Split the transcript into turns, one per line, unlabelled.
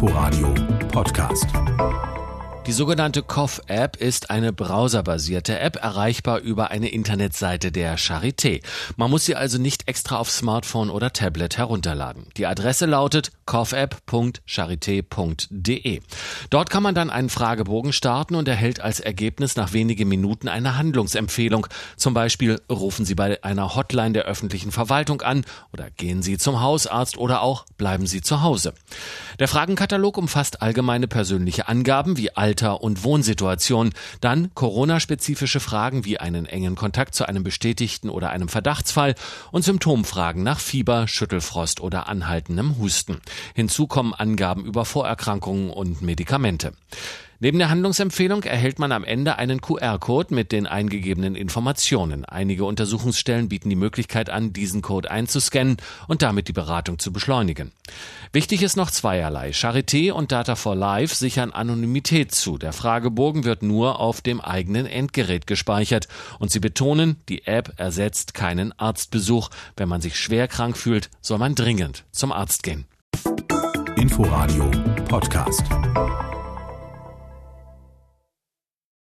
Inforadio Podcast.
Die sogenannte Cough-App ist eine browserbasierte App, erreichbar über eine Internetseite der Charité. Man muss sie also nicht extra auf Smartphone oder Tablet herunterladen. Die Adresse lautet coughapp.charité.de. Dort kann man dann einen Fragebogen starten und erhält als Ergebnis nach wenigen Minuten eine Handlungsempfehlung. Zum Beispiel rufen Sie bei einer Hotline der öffentlichen Verwaltung an oder gehen Sie zum Hausarzt oder auch bleiben Sie zu Hause. Der Fragenkatalog umfasst allgemeine persönliche Angaben wie Alter und Wohnsituation. Dann Corona-spezifische Fragen wie einen engen Kontakt zu einem bestätigten oder einem Verdachtsfall und Symptomfragen nach Fieber, Schüttelfrost oder anhaltendem Husten. Hinzu kommen Angaben über Vorerkrankungen und Medikamente. Neben der Handlungsempfehlung erhält man am Ende einen QR-Code mit den eingegebenen Informationen. Einige Untersuchungsstellen bieten die Möglichkeit an, diesen Code einzuscannen und damit die Beratung zu beschleunigen. Wichtig ist noch zweierlei. Charité und Data for Life sichern Anonymität zu. Der Fragebogen wird nur auf dem eigenen Endgerät gespeichert und sie betonen, die App ersetzt keinen Arztbesuch. Wenn man sich schwer krank fühlt, soll man dringend zum Arzt gehen.
Inforadio Podcast.